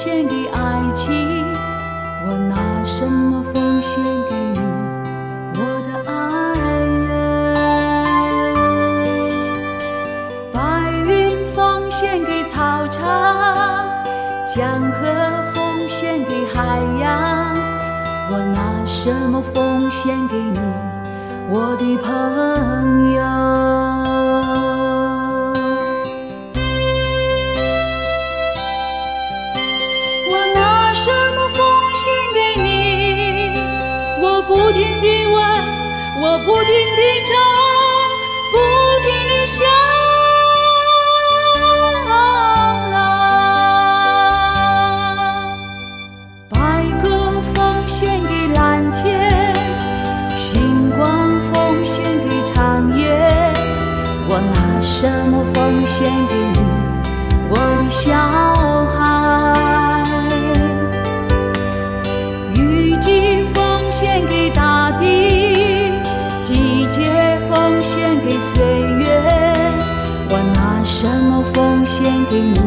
献给爱情。我拿什么奉献给你，我的爱人？白云奉献给草场，江河奉献给海洋。我拿什么奉献给你，我的朋友？停地找，不停地想。白鸽奉献给蓝天，星光奉献给长夜。我拿什么奉献给你，我的小孩？给岁月。我拿什么奉献给你，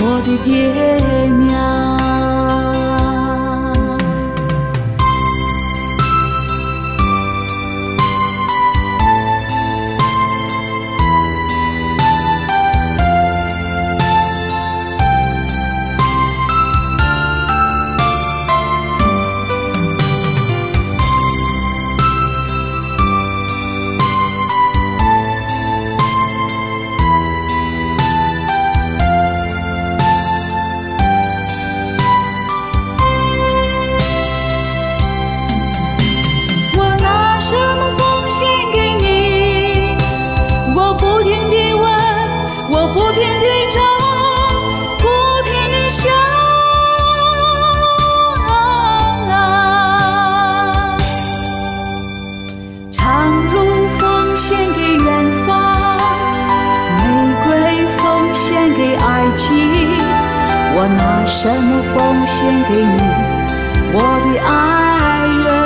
我的爹娘？我不停地找，不停地想。长路奉献给远方，玫瑰奉献给爱情。我拿什么奉献给你，我的爱人？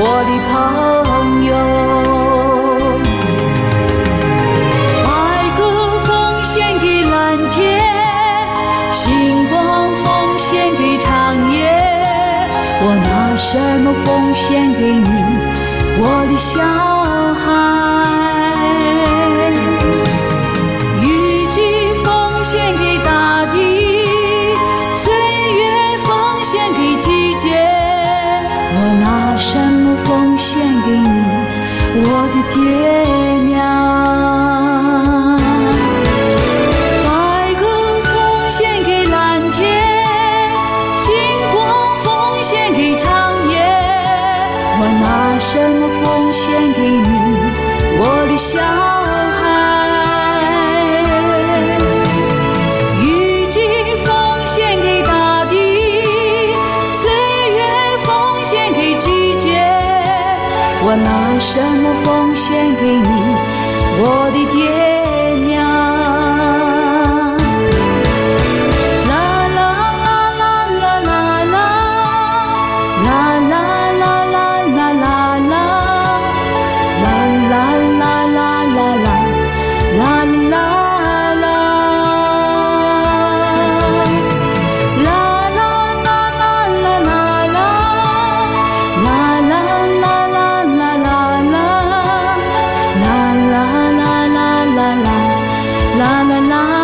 我的朋友？白鸽奉献给蓝天，星光奉献给长夜。我拿什么奉献给你，我的小孩？小孩？雨季奉献给大地，岁月奉献给季节。我拿什么奉献给你，我的爹啦啦啦。